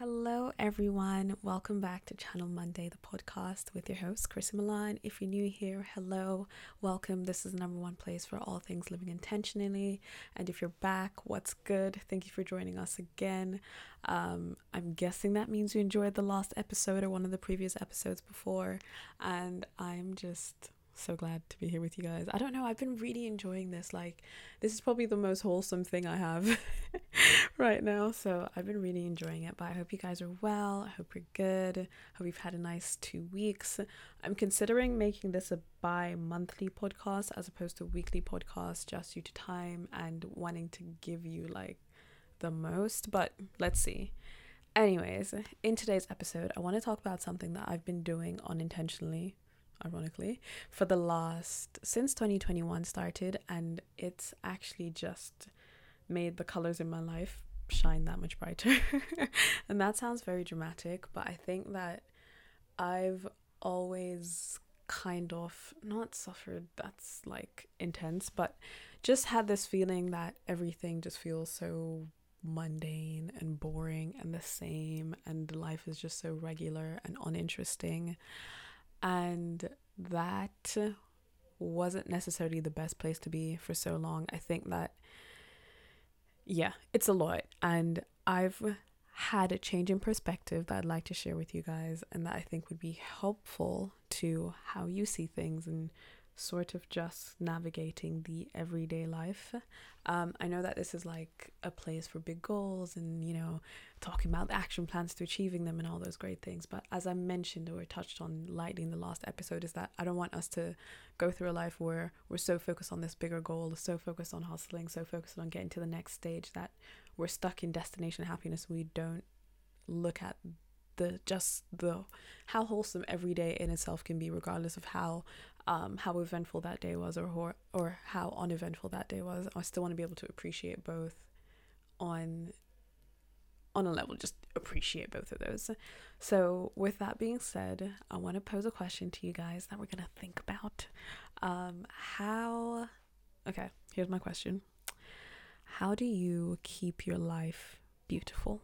Hello, everyone. Welcome back to Channel Monday, the podcast with your host, Chrissy Milan. If you're new here, hello, welcome. This is the number one place for all things living intentionally. And if you're back, what's good? Thank you for joining us again. Um, I'm guessing that means you enjoyed the last episode or one of the previous episodes before. And I'm just so glad to be here with you guys. I don't know, I've been really enjoying this. Like, this is probably the most wholesome thing I have right now. So, I've been really enjoying it. But I hope you guys are well. I hope you're good. Hope you've had a nice two weeks. I'm considering making this a bi monthly podcast as opposed to weekly podcast just due to time and wanting to give you like the most. But let's see. Anyways, in today's episode, I want to talk about something that I've been doing unintentionally ironically, for the last since 2021 started, and it's actually just made the colors in my life shine that much brighter. and that sounds very dramatic, but I think that I've always kind of not suffered that's like intense, but just had this feeling that everything just feels so mundane and boring and the same, and life is just so regular and uninteresting. And that wasn't necessarily the best place to be for so long. I think that, yeah, it's a lot. And I've had a change in perspective that I'd like to share with you guys and that I think would be helpful to how you see things and sort of just navigating the everyday life. Um, I know that this is like a place for big goals and, you know, talking about the action plans to achieving them and all those great things. But as I mentioned or touched on lightly in the last episode, is that I don't want us to go through a life where we're so focused on this bigger goal, so focused on hustling, so focused on getting to the next stage that we're stuck in destination happiness. We don't look at the just the how wholesome every day in itself can be regardless of how um how eventful that day was or or, or how uneventful that day was. I still want to be able to appreciate both on on a level just appreciate both of those. So with that being said i want to pose a question to you guys that we're going to think about. Um how okay here's my question. How do you keep your life beautiful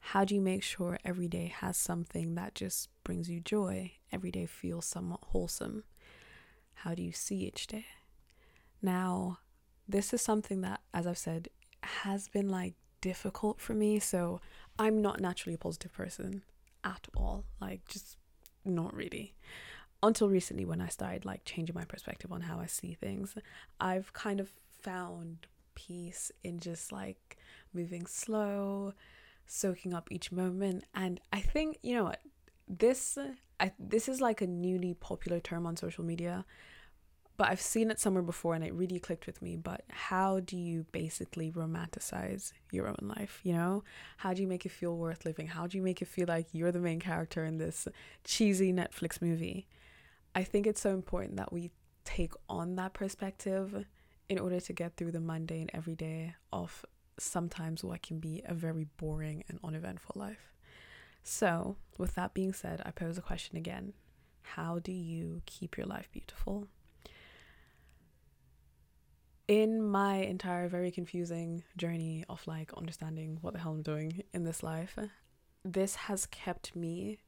how do you make sure every day has something that just brings you joy? Every day feels somewhat wholesome. How do you see each day? Now, this is something that, as I've said, has been like difficult for me. So I'm not naturally a positive person at all. Like, just not really. Until recently, when I started like changing my perspective on how I see things, I've kind of found peace in just like moving slow, soaking up each moment. And I think, you know what, this I, this is like a newly popular term on social media, but I've seen it somewhere before and it really clicked with me. But how do you basically romanticize your own life? You know, how do you make it feel worth living? How do you make it feel like you're the main character in this cheesy Netflix movie? I think it's so important that we take on that perspective in order to get through the mundane everyday of sometimes what can be a very boring and uneventful life. So, with that being said, I pose a question again How do you keep your life beautiful? In my entire very confusing journey of like understanding what the hell I'm doing in this life, this has kept me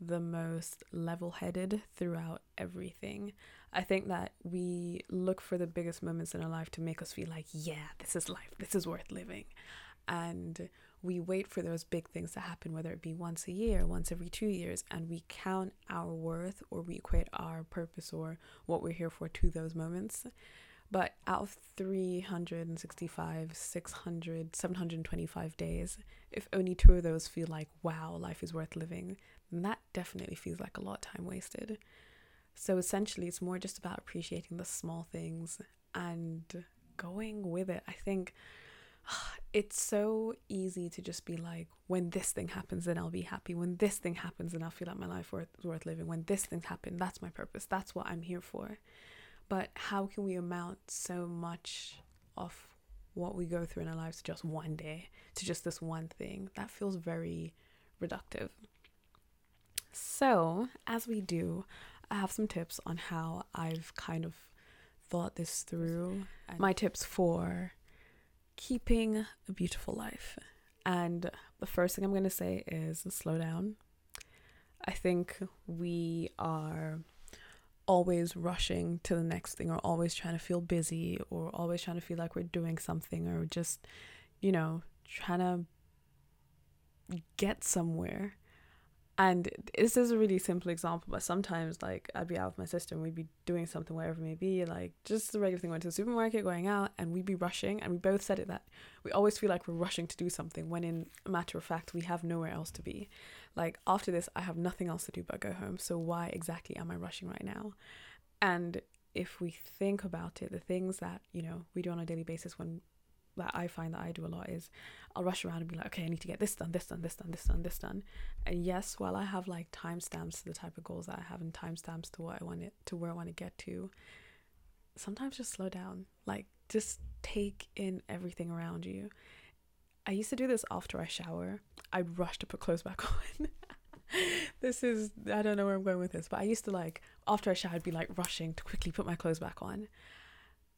the most level headed throughout everything. I think that we look for the biggest moments in our life to make us feel like, yeah, this is life, this is worth living. And we wait for those big things to happen, whether it be once a year, once every two years, and we count our worth or we equate our purpose or what we're here for to those moments. But out of 365, 600, 725 days, if only two of those feel like, wow, life is worth living, then that definitely feels like a lot of time wasted. So essentially, it's more just about appreciating the small things and going with it. I think it's so easy to just be like, when this thing happens, then I'll be happy. When this thing happens, then I'll feel like my life worth worth living. When this thing happens, that's my purpose. That's what I'm here for. But how can we amount so much of what we go through in our lives to just one day, to just this one thing? That feels very reductive. So, as we do, I have some tips on how I've kind of thought this through. My tips for keeping a beautiful life. And the first thing I'm going to say is slow down. I think we are always rushing to the next thing or always trying to feel busy or always trying to feel like we're doing something or just, you know, trying to get somewhere. And this is a really simple example, but sometimes like I'd be out with my sister and we'd be doing something, wherever it may be, like just the regular thing, went to the supermarket, going out, and we'd be rushing. And we both said it that we always feel like we're rushing to do something when in matter of fact we have nowhere else to be. Like after this, I have nothing else to do but go home. So why exactly am I rushing right now? And if we think about it, the things that, you know, we do on a daily basis when that I find that I do a lot is I'll rush around and be like, okay, I need to get this done, this done, this done, this done, this done. And yes, while I have like timestamps to the type of goals that I have and timestamps to what I want it to where I want to get to, sometimes just slow down. Like just take in everything around you. I used to do this after I shower. I'd rush to put clothes back on. this is I don't know where I'm going with this, but I used to like after I shower I'd be like rushing to quickly put my clothes back on.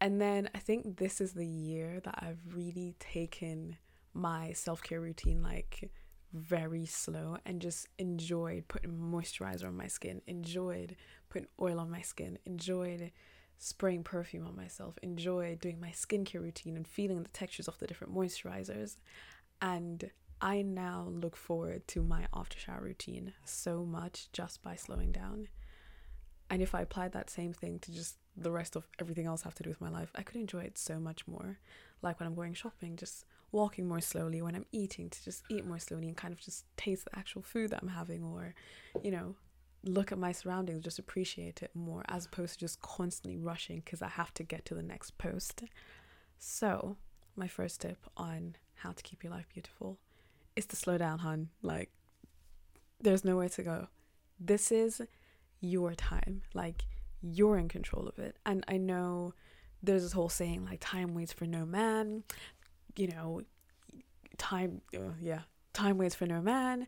And then I think this is the year that I've really taken my self-care routine like very slow and just enjoyed putting moisturizer on my skin, enjoyed putting oil on my skin, enjoyed spraying perfume on myself, enjoyed doing my skincare routine and feeling the textures of the different moisturizers. And I now look forward to my after shower routine so much just by slowing down. And if I applied that same thing to just the rest of everything else have to do with my life, I could enjoy it so much more. Like when I'm going shopping, just walking more slowly, when I'm eating, to just eat more slowly and kind of just taste the actual food that I'm having, or, you know, look at my surroundings, just appreciate it more, as opposed to just constantly rushing because I have to get to the next post. So, my first tip on how to keep your life beautiful is to slow down, hun. Like, there's nowhere to go. This is your time. Like, you're in control of it. And I know there's this whole saying like time waits for no man, you know, time, uh, yeah, time waits for no man.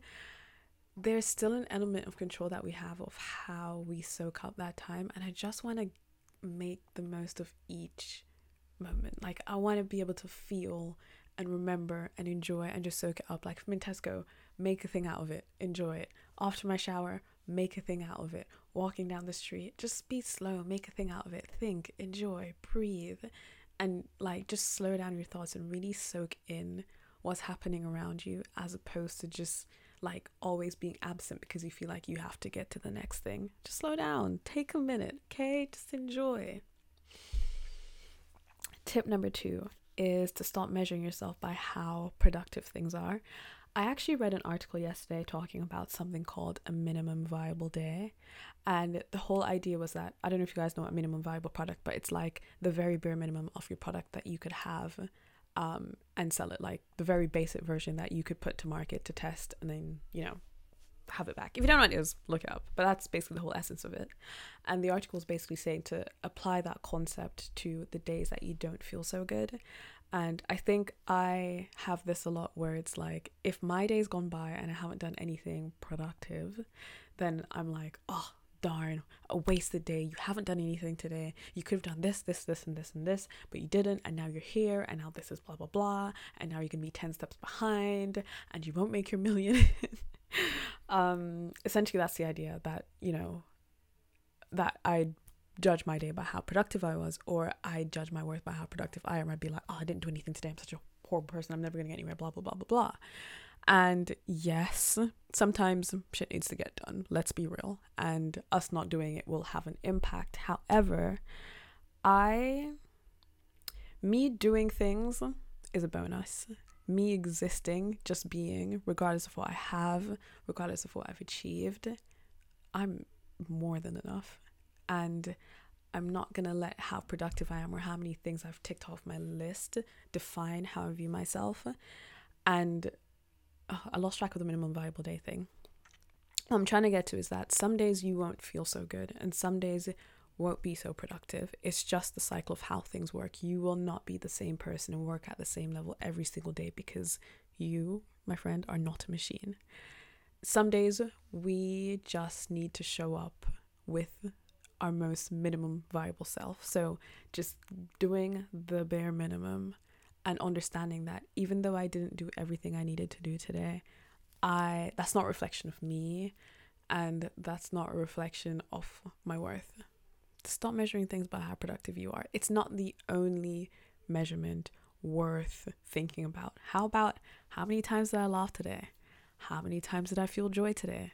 There's still an element of control that we have of how we soak up that time. And I just want to make the most of each moment. Like, I want to be able to feel and remember and enjoy and just soak it up. Like from Tesco, make a thing out of it, enjoy it. After my shower, make a thing out of it. Walking down the street, just be slow, make a thing out of it. Think, enjoy, breathe, and like just slow down your thoughts and really soak in what's happening around you as opposed to just like always being absent because you feel like you have to get to the next thing. Just slow down, take a minute, okay? Just enjoy. Tip number two is to stop measuring yourself by how productive things are. I actually read an article yesterday talking about something called a minimum viable day. And the whole idea was that I don't know if you guys know what minimum viable product, but it's like the very bare minimum of your product that you could have um, and sell it, like the very basic version that you could put to market to test and then, you know, have it back. If you don't know what it is, look it up. But that's basically the whole essence of it. And the article is basically saying to apply that concept to the days that you don't feel so good. And I think I have this a lot where it's like, if my day's gone by and I haven't done anything productive, then I'm like, oh, darn, a wasted day. You haven't done anything today. You could have done this, this, this, and this, and this, but you didn't. And now you're here, and now this is blah, blah, blah. And now you're going to be 10 steps behind, and you won't make your million. um, essentially, that's the idea that, you know, that I judge my day by how productive I was, or I judge my worth by how productive I am. I'd be like, oh, I didn't do anything today. I'm such a horrible person. I'm never going to get anywhere, blah, blah, blah, blah, blah. And yes, sometimes shit needs to get done. Let's be real. And us not doing it will have an impact. However, I, me doing things is a bonus. Me existing, just being, regardless of what I have, regardless of what I've achieved, I'm more than enough and I'm not to let how productive I am or how many things I've ticked off my list define how I view myself. And oh, I lost track of the minimum viable day thing. What I'm trying to get to is that some days you won't feel so good and some days won't be so productive. It's just the cycle of how things work. You will not be the same person and work at the same level every single day because you, my friend, are not a machine. Some days we just need to show up with our most minimum viable self. So just doing the bare minimum and understanding that even though I didn't do everything I needed to do today, I that's not reflection of me and that's not a reflection of my worth. Stop measuring things by how productive you are. It's not the only measurement worth thinking about. How about how many times did I laugh today? How many times did I feel joy today?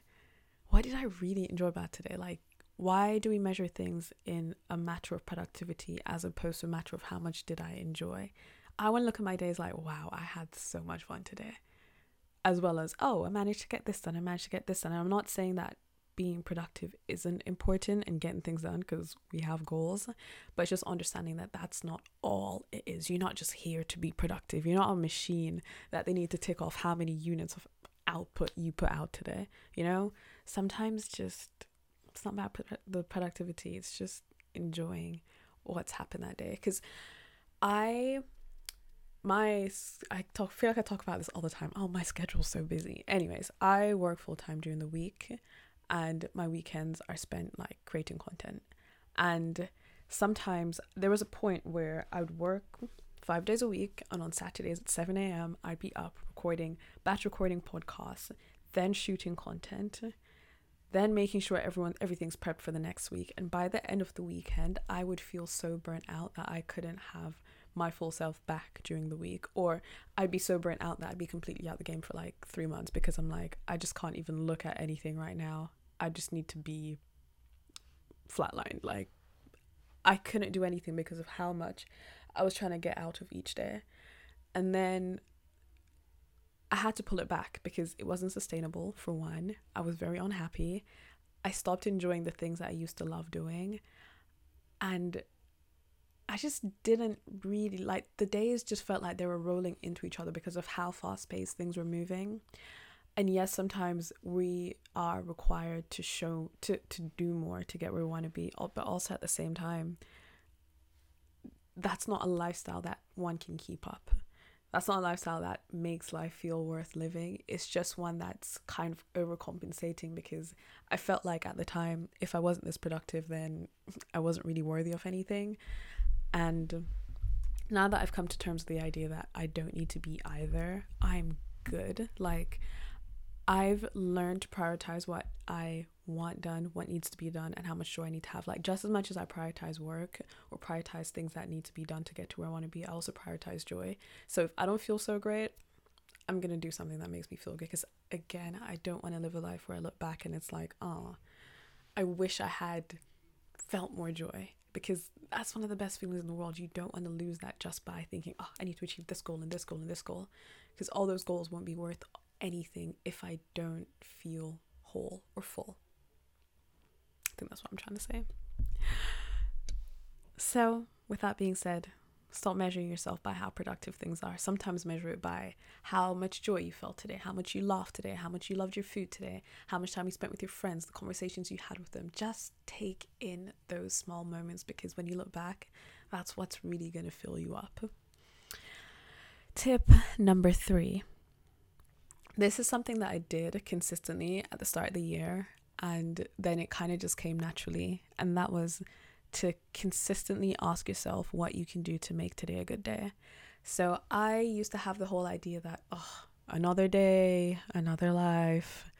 What did I really enjoy about today? Like, why do we measure things in a matter of productivity as opposed to a matter of how much did I enjoy? I want to look at my days like, wow, I had so much fun today. As well as, oh, I managed to get this done, I managed to get this done. And I'm not saying that being productive isn't important and getting things done because we have goals, but just understanding that that's not all it is. You're not just here to be productive. You're not a machine that they need to tick off how many units of output you put out today. You know, sometimes just it's not about the productivity, it's just enjoying what's happened that day. Because I my I talk feel like I talk about this all the time. Oh, my schedule's so busy. Anyways, I work full time during the week and my weekends are spent like creating content. And sometimes there was a point where I would work five days a week, and on Saturdays at 7 a.m., I'd be up recording, batch recording podcasts, then shooting content, then making sure everyone everything's prepped for the next week. And by the end of the weekend, I would feel so burnt out that I couldn't have my full self back during the week or I'd be so burnt out that I'd be completely out the game for like 3 months because I'm like I just can't even look at anything right now. I just need to be flatlined. Like, I couldn't do anything because of how much I was trying to get out of each day. And then I had to pull it back because it wasn't sustainable, for one. I was very unhappy. I stopped enjoying the things that I used to love doing. And I just didn't really like the days, just felt like they were rolling into each other because of how fast paced things were moving and yes sometimes we are required to show to to do more to get where we want to be but also at the same time that's not a lifestyle that one can keep up that's not a lifestyle that makes life feel worth living. It's just one that's kind of overcompensating because i felt like at the time if i wasn't this productive then i wasn't really worthy of anything. And now that i've come to terms with the idea that i don't need to be either i'm good. Like I've learned to prioritize what I want done, what needs to be done, and how much joy I need to have. Like, just as much as I prioritize work or prioritize things that need to be done to get to where I want to be, I also prioritize joy. So, if I don't feel so great, I'm going to do something that makes me feel good. Because, again, I don't want to live a life where I look back and it's like, oh, I wish I had felt more joy. Because that's one of the best feelings in the world. You don't want to lose that just by thinking, oh, I need to achieve this goal and this goal and this goal. Because all those goals won't be worth anything if I don't feel whole or full. I think that's what I'm trying to say. So, with that being said, stop measuring yourself by how productive things are. Sometimes measure it by how much joy you felt today, how much you laughed today, how much you loved your food today, how much time you spent with your friends, the conversations you had with them. Just take in those small moments because when you look back, that's what's really going to fill you up. Tip number three this is something that I did consistently at the start of the year, and then it kind of just came naturally. And that was to consistently ask yourself what you can do to make today a good day. So I used to have the whole idea that, oh, another day, another life,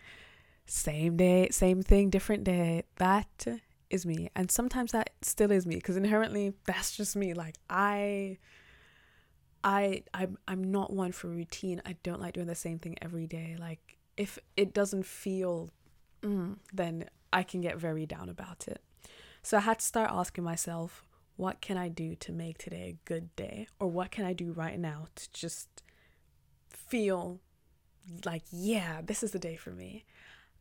same day, same thing, different day. That is me. And sometimes that still is me because inherently that's just me. Like, I I I'm I'm not one for routine. I don't like doing the same thing every day. Like if it doesn't feel mm, then I can get very down about it. So I had to start asking myself, what can I do to make today a good day? Or what can I do right now to just feel like, yeah, this is the day for me.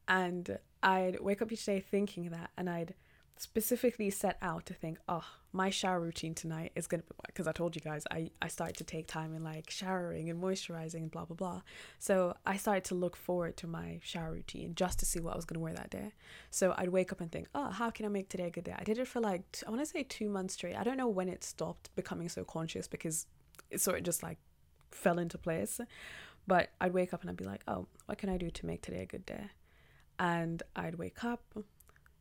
And I'd wake up each day thinking that and I'd specifically set out to think, oh, my shower routine tonight is gonna be because I told you guys I, I started to take time in like showering and moisturizing and blah blah blah. So I started to look forward to my shower routine just to see what I was gonna wear that day. So I'd wake up and think, oh, how can I make today a good day? I did it for like I want to say two months straight. I don't know when it stopped becoming so conscious because it sort of just like fell into place. But I'd wake up and I'd be like, oh, what can I do to make today a good day? And I'd wake up,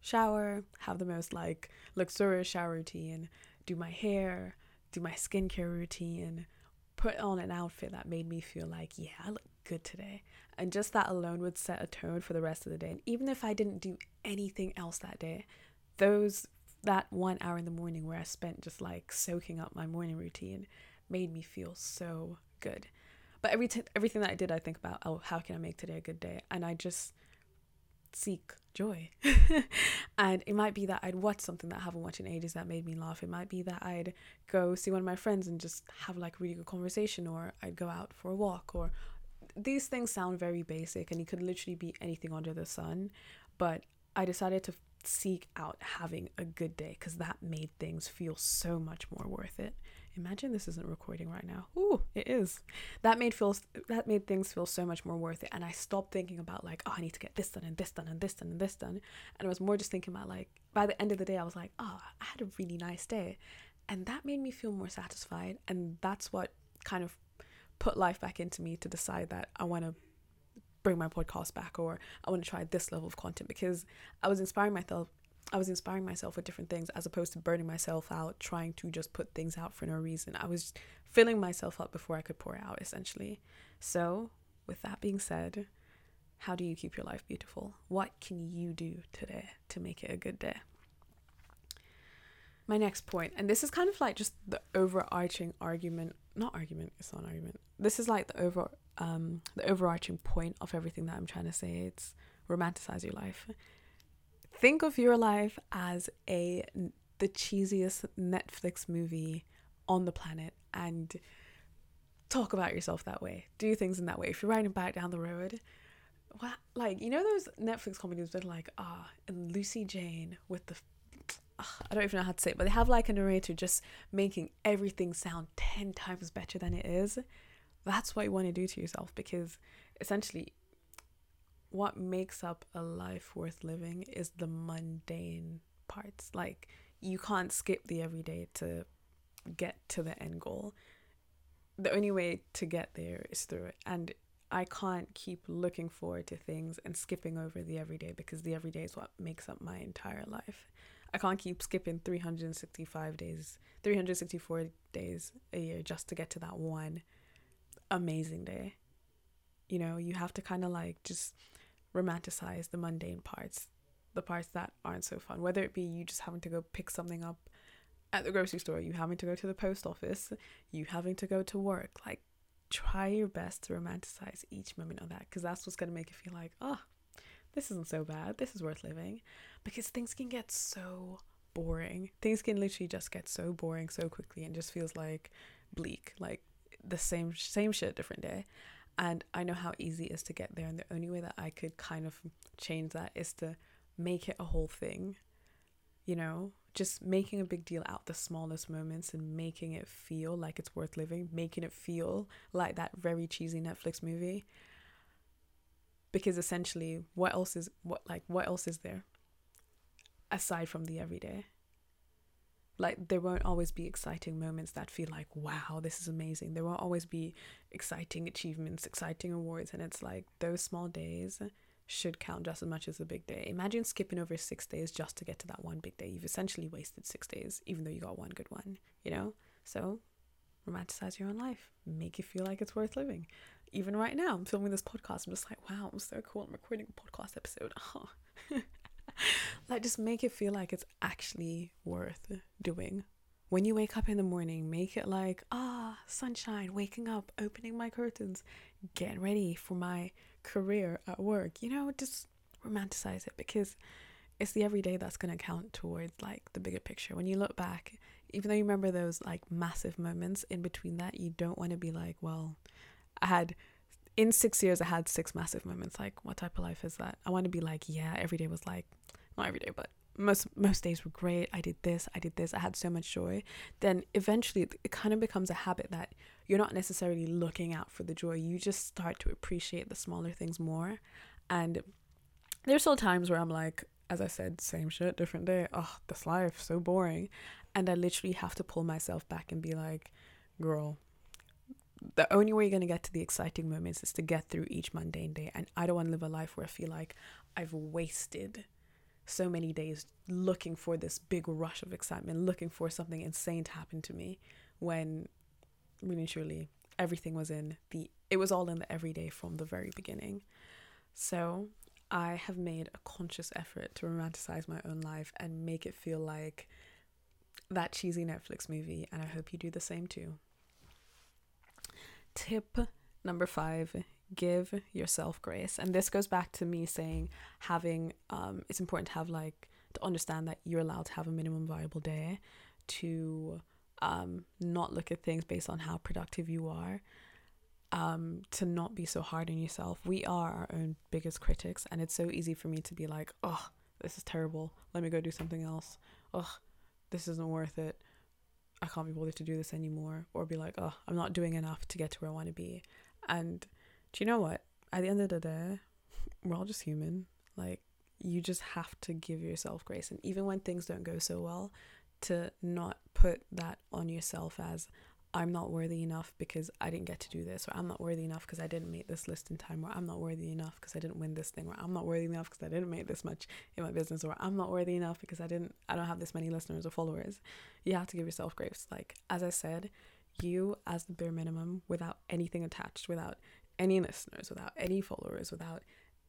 shower, have the most like luxurious shower routine, do my hair, do my skincare routine, put on an outfit that made me feel like, yeah, I look good today. And just that alone would set a tone for the rest of the day. And even if I didn't do anything else that day, those that one hour in the morning where I spent just like soaking up my morning routine made me feel so good. But every t- everything that I did, I think about, oh, how can I make today a good day? And I just seek joy. and it might be that I'd watch something that I haven't watched in ages that made me laugh. It might be that I'd go see one of my friends and just have like a really good conversation, or I'd go out for a walk, or these things sound very basic and it could literally be anything under the sun. But I decided to seek out having a good day because that made things feel so much more worth it. Imagine this isn't recording right now. Ooh, it is. That made feels that made things feel so much more worth it. And I stopped thinking about like, oh, I need to get this done and this done and this done and this done. And I was more just thinking about like by the end of the day, I was like, oh, I had a really nice day. And that made me feel more satisfied. And that's what kind of put life back into me to decide that I want to bring my podcast back or I want to try this level of content because I was inspiring myself I was inspiring myself with different things as opposed to burning myself out trying to just put things out for no reason. I was filling myself up before I could pour out essentially. So, with that being said, how do you keep your life beautiful? What can you do today to make it a good day? My next point, and this is kind of like just the overarching argument, not argument, it's not an argument. This is like the over um the overarching point of everything that I'm trying to say. It's romanticize your life think of your life as a the cheesiest Netflix movie on the planet and talk about yourself that way. Do things in that way. If you're riding back down the road, what like you know those Netflix comedies that like ah and Lucy Jane with the I don't even know how to say it, but they have like a narrator just making everything sound 10 times better than it is. That's what you want to do to yourself because essentially what makes up a life worth living is the mundane parts. Like you can't skip the everyday to get to the end goal. The only way to get there is through it. And I can't keep looking forward to things and skipping over the everyday because the everyday is what makes up my entire life. I can't keep skipping 365 days, 364 days a year just to get to that one amazing day. You know, you have to kind of like just romanticize the mundane parts, the parts that aren't so fun, whether it be you just having to go pick something up at the grocery store, you having to go to the post office, you having to go to work. Like, try your best to romanticize each moment of that because that's what's going to make you feel like, oh, this isn't so bad. This is worth living. Because things can get so boring. Things can literally just get so boring so quickly and just feels like bleak, like the same same shit different day and I know how easy it is to get there and the only way that I could kind of change that is to make it a whole thing you know? Just making a big deal out the smallest moments and making it feel like it's worth living making it feel like that very cheesy Netflix movie. Because essentially what else is what like what else is there aside from the everyday like there won't always be exciting moments that feel like wow this is amazing. There won't always be exciting achievements exciting awards and it's like those small days should count just as much as a big day. Imagine skipping over six days just to get to that one big day. You've essentially wasted six days even though you got one good one you know? So romanticize your own life. Make it feel like it's worth living. Even right now i'm filming this podcast. I'm just like wow i'm so cool. I'm recording a podcast episode. Oh. like just make it feel like it's actually worth doing. When you wake up in the morning, make it like, ah, sunshine, waking up, opening my curtains, getting ready for my career at work. You know, just romanticize it because it's the everyday that's going to count towards like the bigger picture. When you look back, even though you remember those like massive moments in between that, you don't want to be like, well, I had in six years, I had six massive moments. Like, what type of life is that? I want to be like, yeah, every day was like not every day, but most most days were great. I did this, I did this, I had so much joy. Then eventually it, it kind of becomes a habit that you're not necessarily looking out for the joy. You just start to appreciate the smaller things more. And there's still times where I'm like, as I said, same shit, different day. Oh, this life so boring. And I literally have to pull myself back and be like, girl, the only way you're going to get to the exciting moments is to get through each mundane day. And I don't want to live a life where I feel like I've wasted so many days looking for this big rush of excitement, looking for something insane to happen to me when really truly everything was in the it was all in the everyday from the very beginning. So I have made a conscious effort to romanticize my own life and make it feel like that cheesy Netflix movie, and I hope you do the same too. Tip number five give yourself grace. And this goes back to me saying having, um, it's important to have like, to understand that you're allowed to have a minimum viable day, to um, not look at things based on how productive you are, um, to not be so hard on yourself. We are our own biggest critics, and it's so easy for me to be like, oh, this is terrible. Let me go do something else. Oh, this isn't worth it. I can't be bothered to do this anymore. Or be like, oh, I'm not doing enough to get to where I want to be. And do you know what? At the end of the day, we're all just human. Like, you just have to give yourself grace. And even when things don't go so well, to not put that on yourself as, I'm not worthy enough because I didn't get to do this, or I'm not worthy enough because I didn't make this list in time, or I'm not worthy enough because I didn't win this thing, or I'm not worthy enough because I didn't make this much in my business, or I'm not worthy enough because I didn't, I don't have this many listeners or followers. You have to give yourself grace. Like, as I said, you as the bare minimum without anything attached, without any listeners, without any followers, without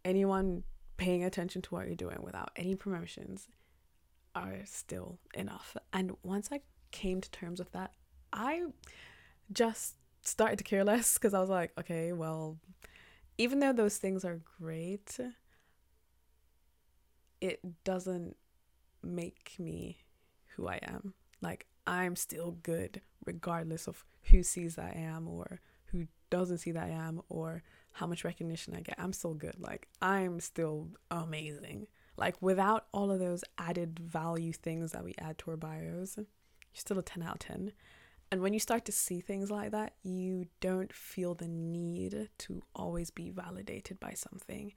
anyone paying attention to what you're doing, without any promotions, are still enough. And once I came to terms with that, I just started to care less because I was like, okay, well, even though those things are great, it doesn't make me who I am. Like, I'm still good regardless of who sees I am or who doesn't see that I am or how much recognition I get. I'm still good. Like, I'm still amazing. Like, without all of those added value things that we add to our bios, you're still a 10 out of 10. And when you start to see things like that, you don't feel the need to always be validated by something.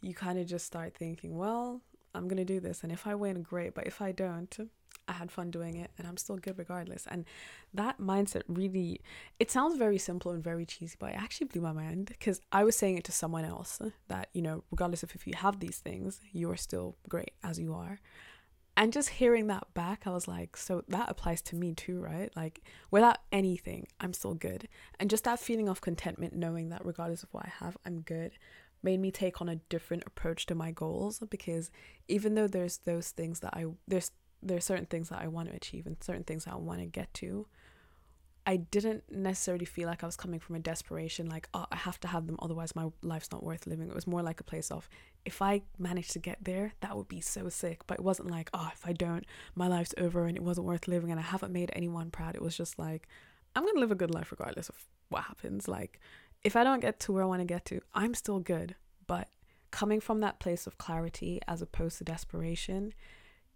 You kind of just start thinking, well, I'm going to do this. And if I win, great. But if I don't, I had fun doing it and I'm still good regardless. And that mindset really, it sounds very simple and very cheesy, but it actually blew my mind because I was saying it to someone else that, you know, regardless of if you have these things, you're still great as you are. And just hearing that back i was like so that applies to me too right? Like without anything i'm still good. And just that feeling of contentment knowing that regardless of what i have i'm good made me take on a different approach to my goals because even though there's those things that i there's there's certain things that i want to achieve and certain things that i want to get to I didn't necessarily feel like I was coming from a desperation, like, oh, I have to have them, otherwise my life's not worth living. It was more like a place of, if I manage to get there, that would be so sick. But it wasn't like, oh, if I don't, my life's over and it wasn't worth living and I haven't made anyone proud. It was just like, I'm going to live a good life regardless of what happens. Like, if I don't get to where I want to get to, I'm still good. But coming from that place of clarity as opposed to desperation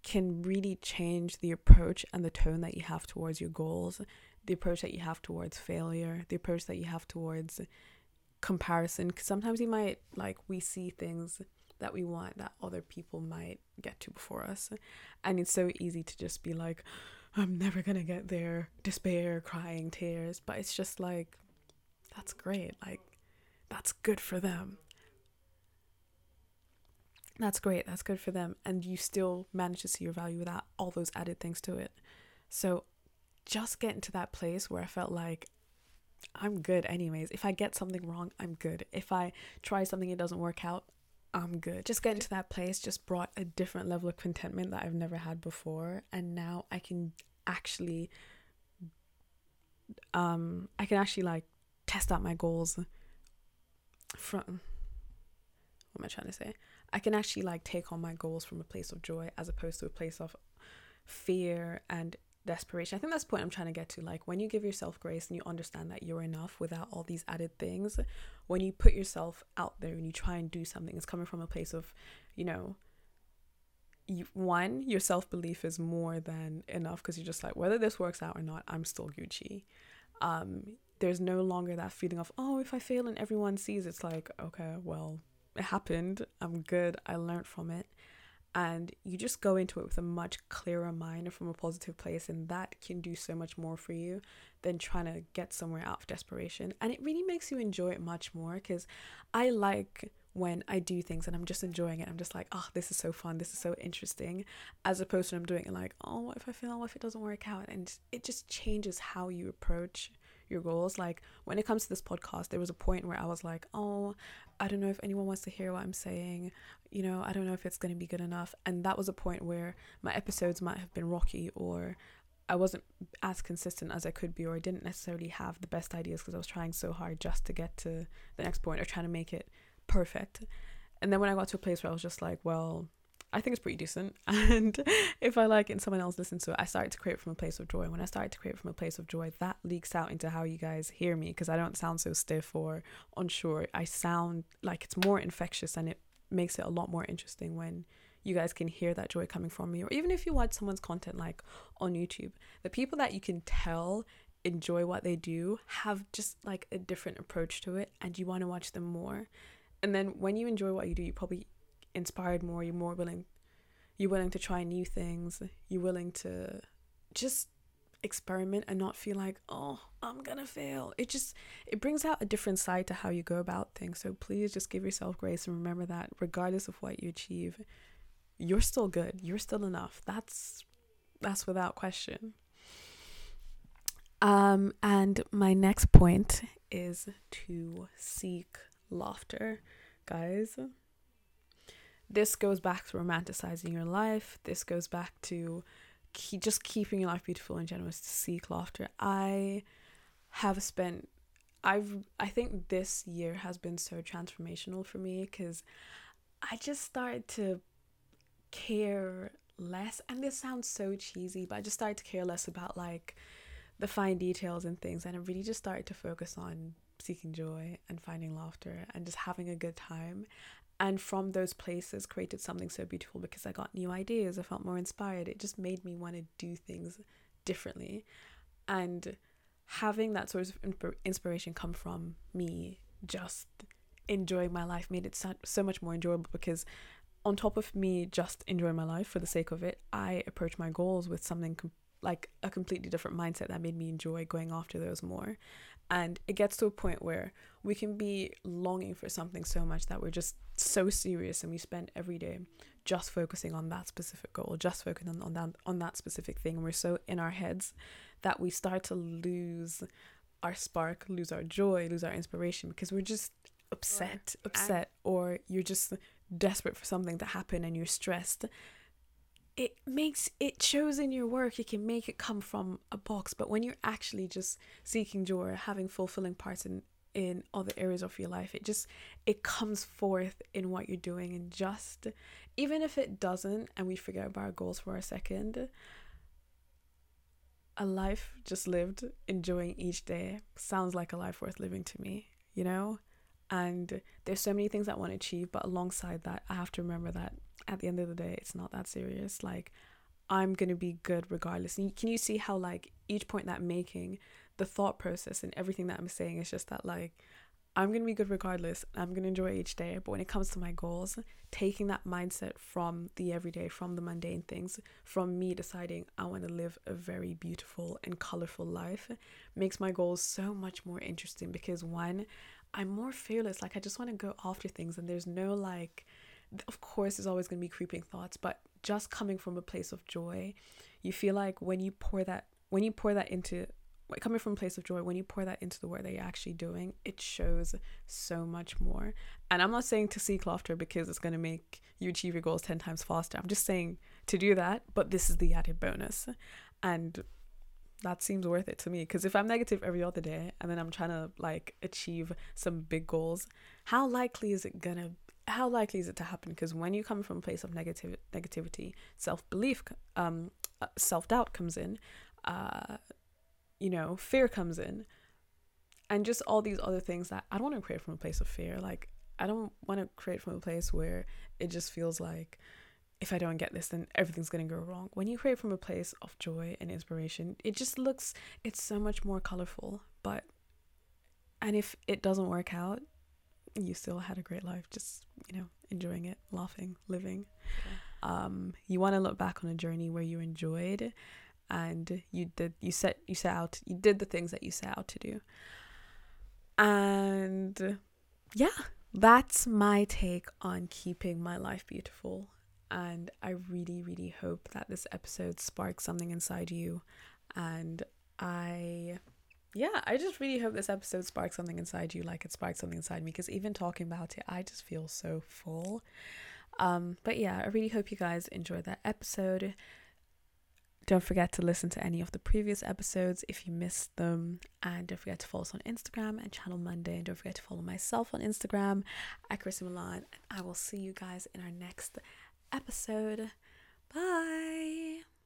can really change the approach and the tone that you have towards your goals the approach that you have towards failure, the approach that you have towards comparison. Because sometimes you might, like, we see things that we want that other people might get to before us. And it's so easy to just be like, I'm never gonna get there, despair, crying, tears. But it's just like, that's great. Like, that's good for them. That's great. That's good for them. And you still manage to see your value without all those added things to it. So just getting to that place where I felt like I'm good anyways. If I get something wrong, I'm good. If I try something it doesn't work out, I'm good. Just getting to that place just brought a different level of contentment that I've never had before and now I can actually um I can actually like test out my goals from what am I trying to say? I can actually like take on my goals from a place of joy as opposed to a place of fear and desperation. I think that's the point I'm trying to get to. Like when you give yourself grace and you understand that you're enough without all these added things, when you put yourself out there and you try and do something, it's coming from a place of, you know, you, one, your self belief is more than enough because you're just like, whether this works out or not, I'm still Gucci. Um, there's no longer that feeling of, oh, if I fail and everyone sees, it's like, okay, well, it happened. I'm good. I learned from it and you just go into it with a much clearer mind from a positive place and that can do so much more for you than trying to get somewhere out of desperation and it really makes you enjoy it much more because i like when i do things and i'm just enjoying it i'm just like oh this is so fun this is so interesting as opposed to i'm doing it like oh what if i fail what if it doesn't work out and it just changes how you approach your goals. Like when it comes to this podcast, there was a point where I was like, oh, I don't know if anyone wants to hear what I'm saying. You know, I don't know if it's going to be good enough. And that was a point where my episodes might have been rocky or I wasn't as consistent as I could be, or I didn't necessarily have the best ideas because I was trying so hard just to get to the next point or trying to make it perfect. And then when I got to a place where I was just like, well, I think it's pretty decent. And if I like it and someone else listens to it, I started to create from a place of joy. And when I started to create from a place of joy, that leaks out into how you guys hear me because I don't sound so stiff or unsure. I sound like it's more infectious and it makes it a lot more interesting when you guys can hear that joy coming from me. Or even if you watch someone's content like on YouTube, the people that you can tell enjoy what they do have just like a different approach to it and you want to watch them more. And then when you enjoy what you do, you probably inspired more, you're more willing you're willing to try new things, you're willing to just experiment and not feel like, "Oh, I'm to fail." It just it brings out a different side to how you go about things. So please just give yourself grace and remember that regardless of what you achieve, you're still good. You're still enough. That's that's without question. Um and my next point is to seek laughter, guys this goes back to romanticizing your life. This goes back to keep, just keeping your life beautiful in general is to seek laughter. I have spent I've I think this year has been so transformational for me cuz I just started to care less and this sounds so cheesy but I just started to care less about like the fine details and things and I really just started to focus on seeking joy and finding laughter and just having a good time and from those places created something so beautiful because I got new ideas. I felt more inspired. It just made me want to do things differently. And having that sort of inspiration come from me just enjoying my life made it so, much more enjoyable because on top of me just enjoying my life for the sake of it, I approach my goals with something com- like a completely different mindset that made me enjoy going after those more. And it gets to a point where we can be longing for something so much that we're just so serious and we spend every day just focusing on that specific goal, just focusing on, on that on that specific thing. And we're so in our heads that we start to lose our spark, lose our joy, lose our inspiration because we're just upset, or upset, or you're just desperate for something to happen and you're stressed it makes it shows in your work you can make it come from a box but when you're actually just seeking joy or having fulfilling parts in in other areas of your life it just it comes forth in what you're doing and just even if it doesn't and we forget about our goals for a second a life just lived enjoying each day sounds like a life worth living to me you know? And there's so many things I want to achieve but alongside that I have to remember that at the end of the day, it's not that serious. Like, I'm gonna be good regardless. And can you see how like each point that I'm making, the thought process and everything that I'm saying is just that like I'm gonna be good regardless. I'm gonna enjoy each day. But when it comes to my goals, taking that mindset from the everyday, from the mundane things, from me deciding I want to live a very beautiful and colorful life, makes my goals so much more interesting because one, I'm more fearless. Like I just want to go after things and there's no like of course there's always going to be creeping thoughts but just coming from a place of joy you feel like when you pour that when you pour that into coming from a place of joy when you pour that into the work that you're actually doing it shows so much more. And i'm not saying to seek laughter because it's going to make you achieve your goals 10 times faster. I'm just saying to do that but this is the added bonus. And that seems worth it to me because if i'm negative every other day and then i'm trying to like achieve some big goals how likely is it gonna how likely is it to happen? Because when you come from a place of negative negativity, self belief, um, uh, self doubt comes in, uh, you know, fear comes in, and just all these other things that I don't want to create from a place of fear. Like I don't want to create from a place where it just feels like if I don't get this, then everything's gonna go wrong. When you create from a place of joy and inspiration, it just looks it's so much more colorful. But and if it doesn't work out, you still had a great life, just, you know, enjoying it, laughing, living. Yeah. Um, you want to look back on a journey where you enjoyed and you did you set you set out you did the things that you set out to do. And yeah, that's my take on keeping my life beautiful. And I really, really hope that this episode sparks something inside you. And I yeah, I just really hope this episode sparks something inside you, like it sparked something inside me. Because even talking about it, I just feel so full. Um, but yeah, I really hope you guys enjoyed that episode. Don't forget to listen to any of the previous episodes if you missed them. And don't forget to follow us on Instagram and Channel Monday. And don't forget to follow myself on Instagram at Chrissy Milan. And I will see you guys in our next episode. Bye.